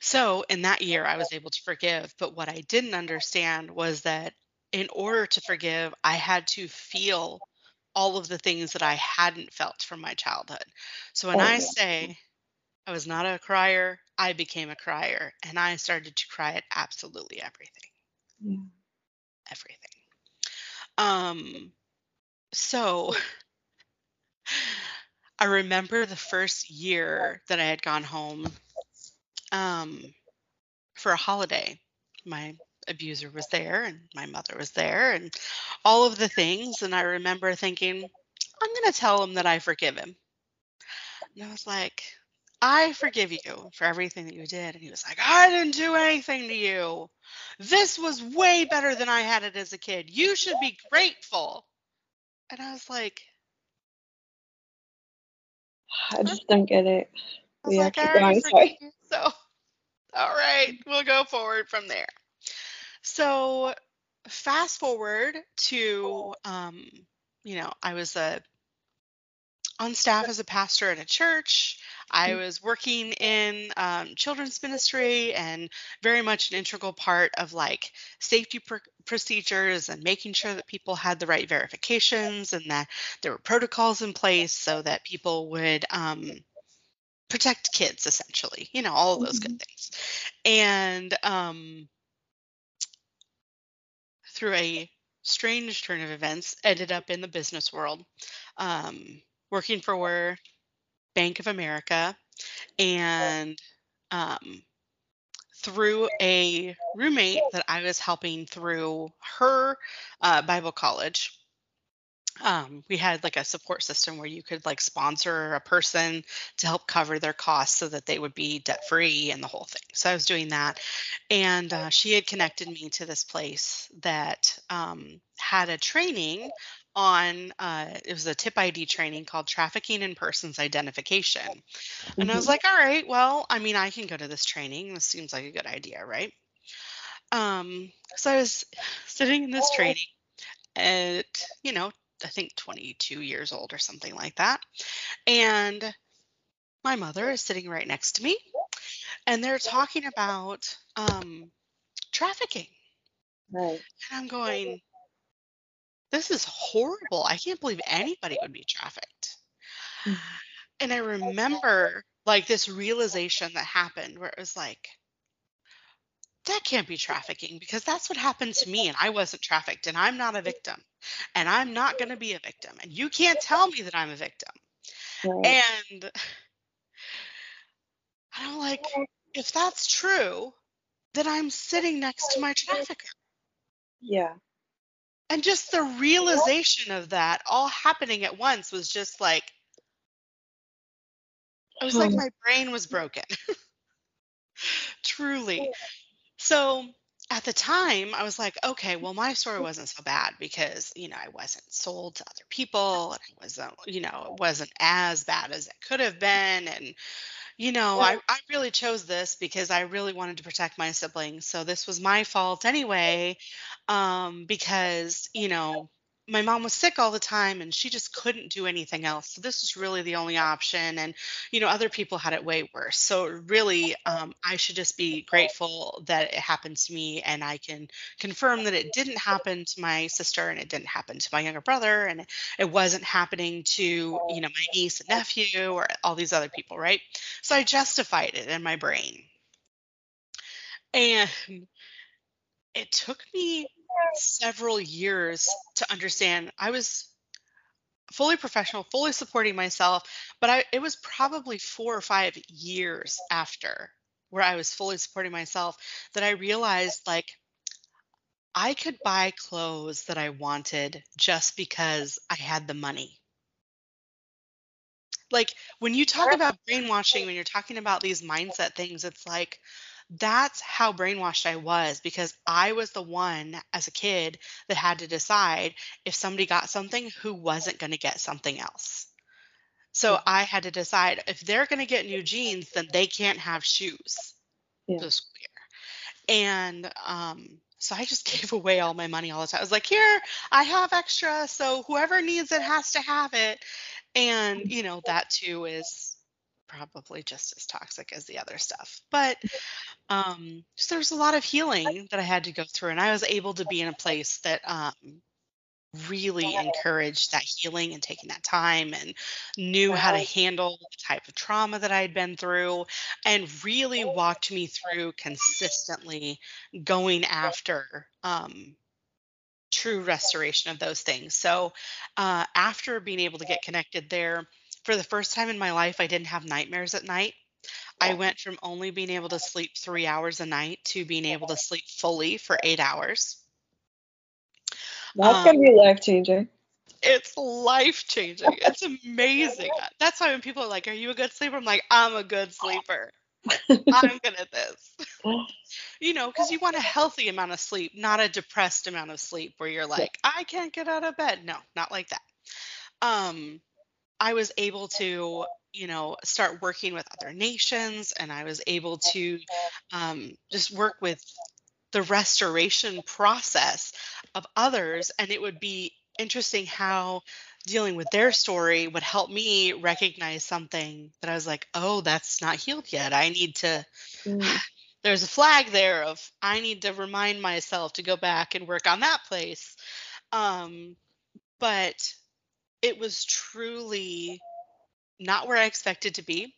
So in that year, I was able to forgive. But what I didn't understand was that in order to forgive, I had to feel all of the things that I hadn't felt from my childhood. So when Oh, I yeah. say I was not a crier, I became a crier and I started to cry at absolutely everything. Yeah. Um, so I remember the first year that I had gone home um, for a holiday. My abuser was there and my mother was there and all of the things. And I remember thinking, I'm going to tell him that I forgive him. And I was like, I forgive you for everything that you did. And he was like, I didn't do anything to you. This was way better than I had it as a kid. You should be grateful. And I was like, I just don't get it. I was Yeah, like, I already going, sorry. forgive you. So, all right, we'll go forward from there. So, fast forward to, um, you know, I was a on staff as a pastor at a church. I was working in um, children's ministry and very much an integral part of like safety pr- procedures and making sure that people had the right verifications and that there were protocols in place so that people would um, protect kids essentially you know all of those good things. And um, through a strange turn of events ended up in the business world. Um, working for bank of america. And um, through a roommate that i was helping through her uh, bible college. Um, we had like a support system where you could like sponsor a person to help cover their costs so that they would be debt free and the whole thing. So I was doing that, and uh, she had connected me to this place that um, had a training on uh, it was a tip ID training called trafficking in persons identification. And I was Mhm. like, all right, well, I mean, I can go to this training. This seems like a good idea, right? Um, so I was sitting in this training at, you know, I think 22 years old or something like that. And my mother is sitting right next to me, and they're talking about um, trafficking. Right. And I'm going, this is horrible. I can't believe anybody would be trafficked. Mhm. And I remember like this realization that happened where it was like, that can't be trafficking because that's what happened to me and I wasn't trafficked and I'm not a victim and I'm not going to be a victim and you can't tell me that I'm a victim. Right. And I'm like, if that's true, then I'm sitting next to my trafficker. Yeah. And just the realization of that all happening at once was just like, it was like Hmm. my brain was broken. Truly. So at the time, I was like, okay, well, my story wasn't so bad because, you know, I wasn't sold to other people and I wasn't, you know, it wasn't as bad as it could have been. And, you know, I, I really chose this because I really wanted to protect my siblings. So this was my fault anyway, um, because, you know, my mom was sick all the time and she just couldn't do anything else. So this was really the only option. And, you know, other people had it way worse. So really, um, I should just be grateful that it happened to me. And I can confirm that it didn't happen to my sister and it didn't happen to my younger brother. And it wasn't happening to, you know, my niece and nephew or all these other people, right? So I justified it in my brain. And it took me several years to understand I was fully professional, fully supporting myself, but I it was probably 4 or 5 years after where I was fully supporting myself that I realized like I could buy clothes that I wanted just because I had the money. Like when you talk about brainwashing, when you're talking about these mindset things, it's like that's how brainwashed I was because I was the one as a kid that had to decide if somebody got something who wasn't going to get something else. So I had to decide if they're going to get new jeans, then they can't have shoes Yeah. this year. And um, so I just gave away all my money all the time. I was like, here, I have extra. So whoever needs it has to have it. And, you know, that too is probably just as toxic as the other stuff. But um, just there was a lot of healing that I had to go through. And I was able to be in a place that um, really encouraged that healing and taking that time and knew how to handle the type of trauma that I had been through and really walked me through consistently going after um, true restoration of those things. So uh, after being able to get connected there, for the first time in my life, I didn't have nightmares at night. I went from only being able to sleep three hours a night to being able to sleep fully for eight hours. That's Um, gonna be life changing. It's life changing. It's amazing. That's why when people are like, Are you a good sleeper? I'm like, I'm a good sleeper. I'm good at this. You know, because you want a healthy amount of sleep, not a depressed amount of sleep where you're like, I can't get out of bed. No, not like that. Um, I was able to, you know, start working with other nations and I was able to um, just work with the restoration process of others. And it would be interesting how dealing with their story would help me recognize something that I was like, oh, that's not healed yet. I need to, Mm. there's a flag there of I need to remind myself to go back and work on that place. Um, but it was truly not where I expected to be,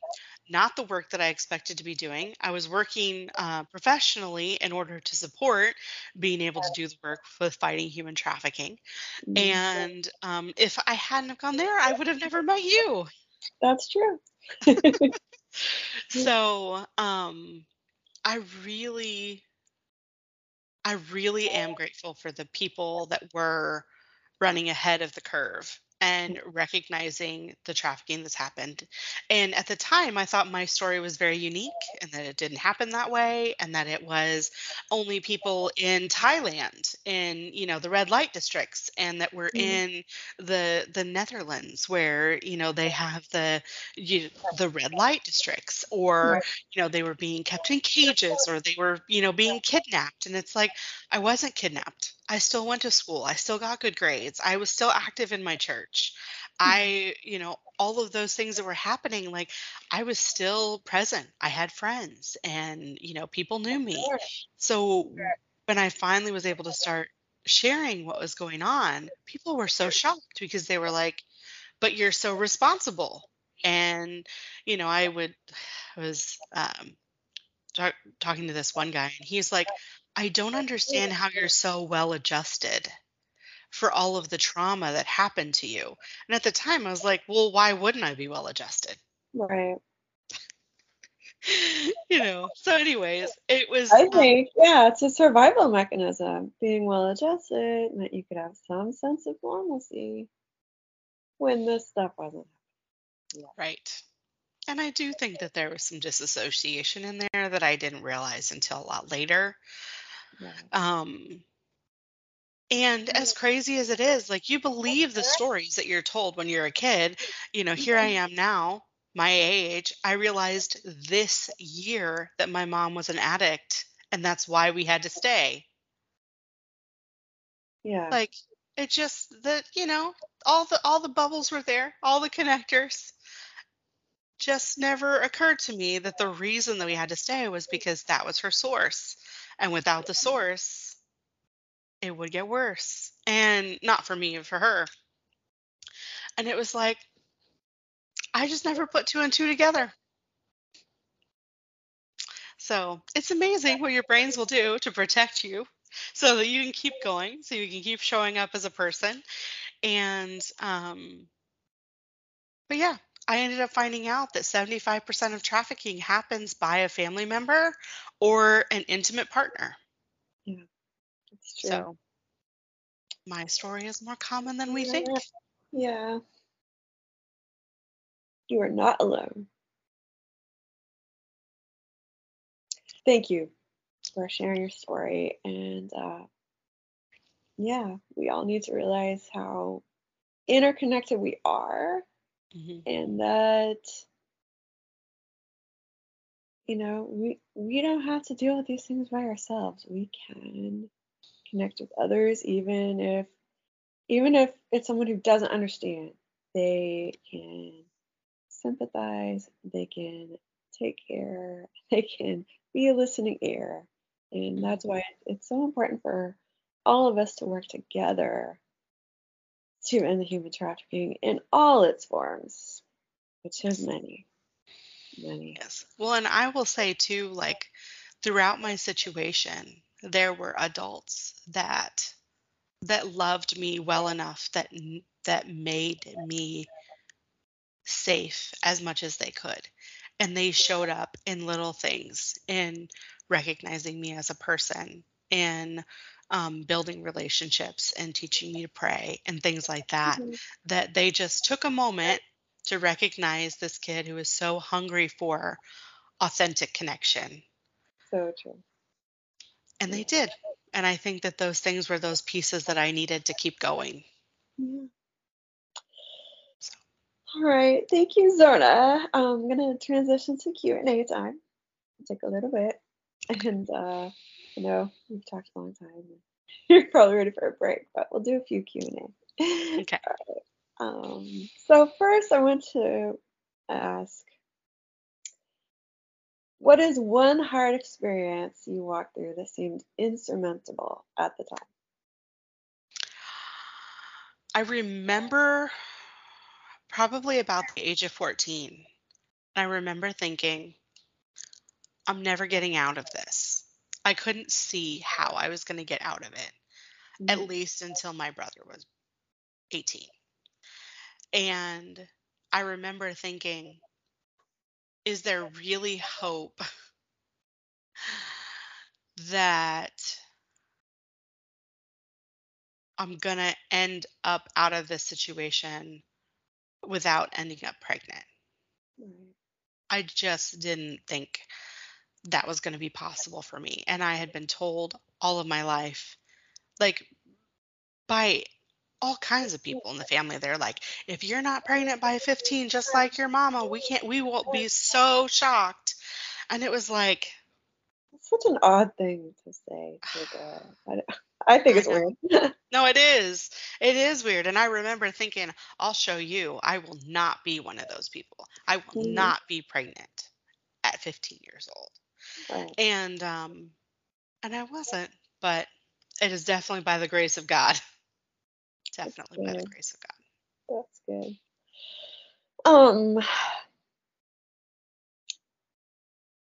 not the work that I expected to be doing. I was working uh, professionally in order to support being able to do the work with fighting human trafficking. Mm. And um, if I hadn't have gone there, I would have never met you. That's true. So um, I really, I really am grateful for the people that were running ahead of the curve and recognizing the trafficking that's happened. And at the time, I thought my story was very unique and that it didn't happen that way and that it was only people in Thailand in, you know, the red light districts and that we're Mhm. in the the Netherlands where, you know, they have the you, the red light districts or, Right. you know, they were being kept in cages or they were, you know, being kidnapped and it's like I wasn't kidnapped. I still went to school. I still got good grades. I was still active in my church. I, you know, all of those things that were happening, like I was still present. I had friends and, you know, people knew me. So when I finally was able to start sharing what was going on, people were so shocked because they were like, but you're so responsible. And, you know, I would, I was um, talk, talking to this one guy and he's like, I don't understand how you're so well adjusted for all of the trauma that happened to you. And at the time, I was like, well, why wouldn't I be well adjusted? Right. you know, so, anyways, it was. I um, think, yeah, it's a survival mechanism. Being well adjusted and that you could have some sense of normalcy when this stuff wasn't. Right. And I do think that there was some disassociation in there that I didn't realize until a lot later. Right. Um, and as crazy as it is, like you believe the stories that you're told when you're a kid. You know, here I am now, my age. I realized this year that my mom was an addict, and that's why we had to stay. Yeah. Like it just that you know all the all the bubbles were there, all the connectors. Just never occurred to me that the reason that we had to stay was because that was her source, and without the source, it would get worse. And not for me, for her. And it was like, I just never put two and two together. So it's amazing what your brains will do to protect you so that you can keep going, so you can keep showing up as a person. And, um, but yeah, I ended up finding out that 75% of trafficking happens by a family member or an intimate partner. Yeah. It's true. So my story is more common than we think. Yeah. You are not alone. Thank you for sharing your story. And uh, yeah, we all need to realize how interconnected we are Mhm. and that you know we we don't have to deal with these things by ourselves we can connect with others even if even if it's someone who doesn't understand they can sympathize they can take care they can be a listening ear and that's why it's so important for all of us to work together to end the human trafficking in all its forms which is many many Yes. Well, and I will say too, like throughout my situation, there were adults that that loved me well enough that that made me safe as much as they could. And they showed up in little things, in recognizing me as a person, in um, building relationships and teaching me to pray and things like that. Mhm. That they just took a moment to recognize this kid who is so hungry for authentic connection. so true And they did. And I think that those things were those pieces that I needed to keep going. Yeah. So. All right, thank you, Zona. I'm gonna transition to Q and A time. Take a little bit, and uh, I know we've talked a long time. You're probably ready for a break, but we'll do a few Q and A. Okay. Um, so first, I want to ask, what is one hard experience you walked through that seemed insurmountable at the time? I remember probably about the age of 14. I remember thinking, I'm never getting out of this. I couldn't see how I was going to get out of it, at Mhm. least until my brother was 18. And I remember thinking, is there really hope that I'm going to end up out of this situation without ending up pregnant. Right. I just didn't think that was going to be possible for me. And I had been told all of my life, like by all kinds of people in the family, they're like, if you're not pregnant by 15, just like your mama, we can't, we won't be so shocked. And it was like, It's such an odd thing to say. To the, I, I think it's know. weird. no, it is. It is weird. And I remember thinking, I'll show you. I will not be one of those people. I will Mhm. not be pregnant at 15 years old. Right. and um and i wasn't but it is definitely by the grace of god definitely by the grace of god That's good. Um.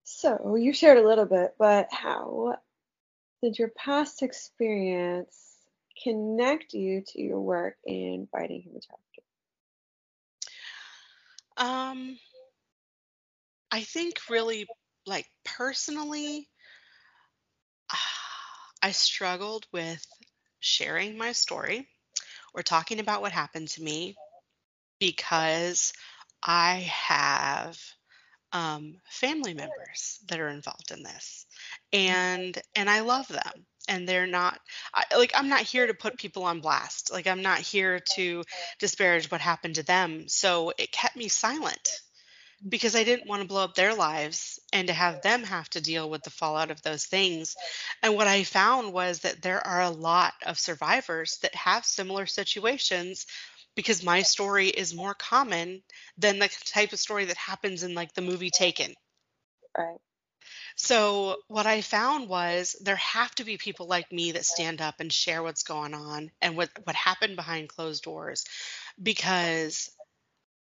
So you shared a little bit, but how did your past experience connect you to your work in fighting human trafficking? um i think really like personally i struggled with sharing my story or talking about what happened to me because i have um, family members that are involved in this. And and i love them. And they're not I, like i'm not here to put people on blast. Like i'm not here to disparage what happened to them. So it kept me silent because i didn't want to blow up their lives and to have them have to deal with the fallout of those things and what i found was that there are a lot of survivors that have similar situations because my story is more common than the type of story that happens in like the movie taken Right. so what I found was there have to be people like me that stand up and share what's going on and what what happened behind closed doors because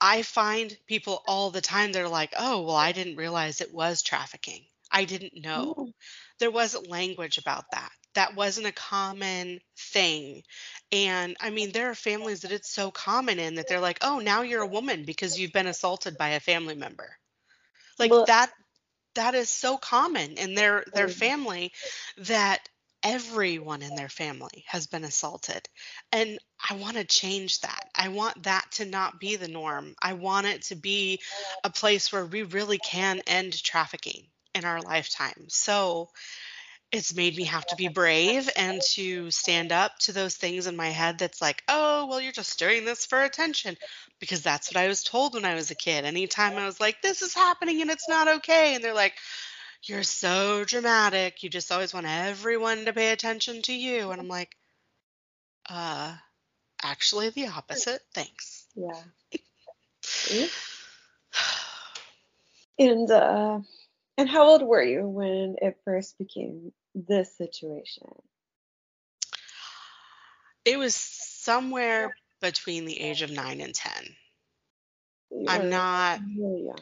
I find people all the time that are like, "Oh, well I didn't realize it was trafficking. I didn't know." Mm, There wasn't language about that. That wasn't a common thing. And I mean, there are families that it's so common in that they're like, "Oh, now you're a woman because you've been assaulted by a family member." Like Well- that that is so common in their their Mm. family that everyone in their family has been assaulted and i want to change that i want that to not be the norm i want it to be a place where we really can end trafficking in our lifetime so it's made me have to be brave and to stand up to those things in my head that's like, oh, well, you're just doing this for attention. Because that's what I was told when I was a kid. Anytime I was like, this is happening and it's not okay. And they're like, you're so dramatic. You just always want everyone to pay attention to you. And I'm like, uh, actually, the opposite. Thanks. Yeah. And uh, and how old were you when it first became this situation? It was somewhere between the age of nine and 10. You I'm not really young.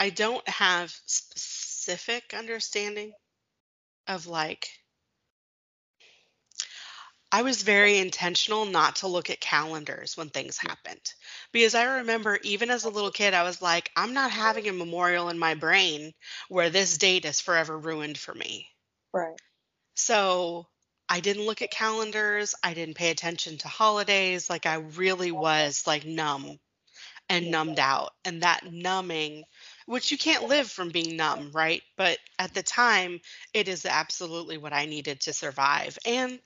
I don't have specific understanding of like I was very intentional not to look at calendars when things happened. Because I remember even as a little kid I was like I'm not having a memorial in my brain where this date is forever ruined for me. Right. So I didn't look at calendars, I didn't pay attention to holidays, like I really was like numb and numbed out. And that numbing, which you can't live from being numb, right? But at the time, it is absolutely what I needed to survive. And,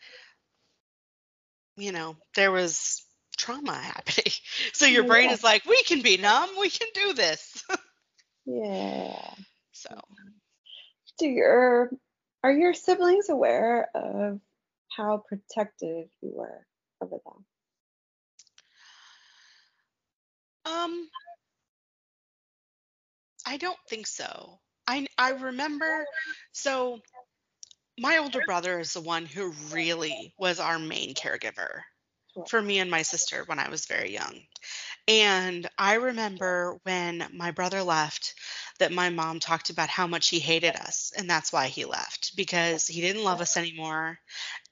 you know, there was trauma happening. So your brain is like, we can be numb, we can do this. Yeah. so Do your are your siblings aware of how protective you were over them? Um, I don't think so. I I remember so my older brother is the one who really was our main caregiver for me and my sister when I was very young. And I remember when my brother left that my mom talked about how much he hated us and that's why he left because he didn't love us anymore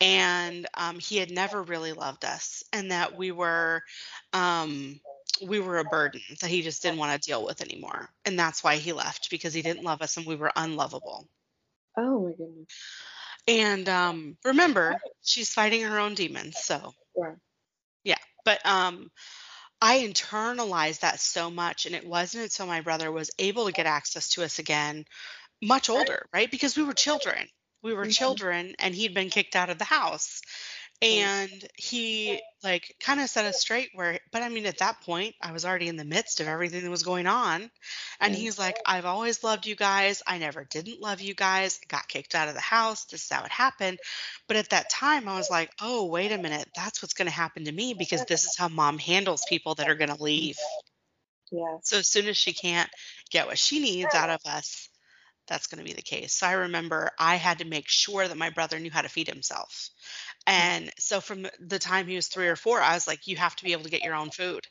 and um, he had never really loved us and that we were um, we were a burden that he just didn't want to deal with anymore and that's why he left because he didn't love us and we were unlovable Oh my goodness. And um, remember, she's fighting her own demons. So, Sure. yeah. But um, I internalized that so much. And it wasn't until my brother was able to get access to us again, much older, right? Because we were children. We were Mhm. children, and he'd been kicked out of the house. And he like kind of set us straight where, but I mean, at that point, I was already in the midst of everything that was going on. And he's like, I've always loved you guys. I never didn't love you guys. I got kicked out of the house. This is how it happened. But at that time, I was like, oh, wait a minute. That's what's going to happen to me because this is how mom handles people that are going to leave. yeah So as soon as she can't get what she needs out of us, that's going to be the case. So I remember I had to make sure that my brother knew how to feed himself. Mm-hmm. And so from the time he was three or four, I was like, you have to be able to get your own food.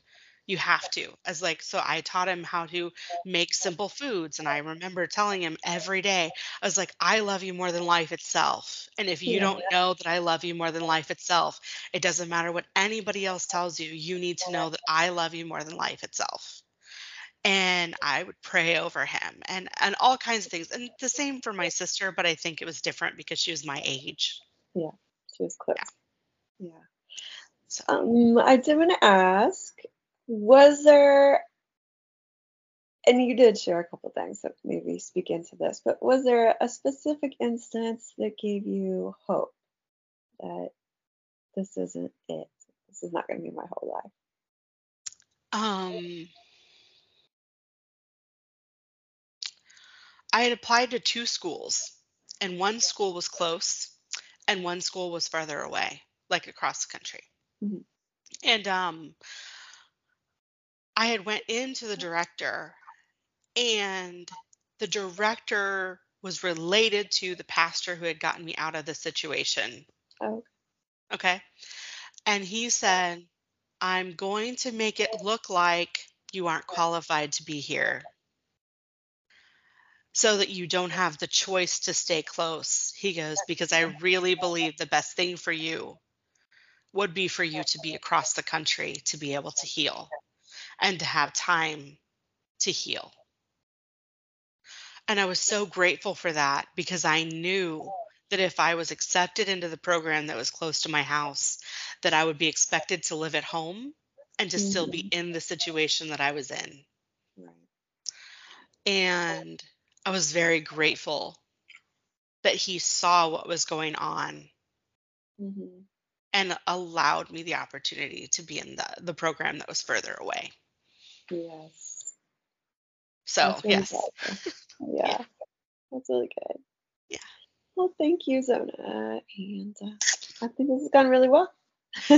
You have to. As like, so I taught him how to make simple foods. And I remember telling him every day, I was like, I love you more than life itself. And if you Yeah. don't know that I love you more than life itself, it doesn't matter what anybody else tells you. You need to know that I love you more than life itself and I would pray over him and and all kinds of things. And the same for my sister, but I think it was different because she was my age. Yeah, she was close. Yeah. So Um, I did want to ask, was there, and you did share a couple things that maybe speak into this, but was there a specific instance that gave you hope that this isn't it? This is not going to be my whole life. um I had applied to two schools and one school was close and one school was farther away, like across the country. Mhm. And um I had went into the director and the director was related to the pastor who had gotten me out of the situation. Oh, Okay. And he said, I'm going to make it look like you aren't qualified to be here so that you don't have the choice to stay close. He goes, because I really believe the best thing for you would be for you to be across the country to be able to heal and to have time to heal. And I was so grateful for that because I knew that if I was accepted into the program that was close to my house, that I would be expected to live at home and to still be mm-hmm. in the situation that I was in. right. And I was very grateful that he saw what was going on hmm and allowed me the opportunity to be in the, the program that was further away. Yes. So, really yes. powerful. Yeah. That's really good. Yeah. Well, thank you, Zona. And uh, I think this has gone really well.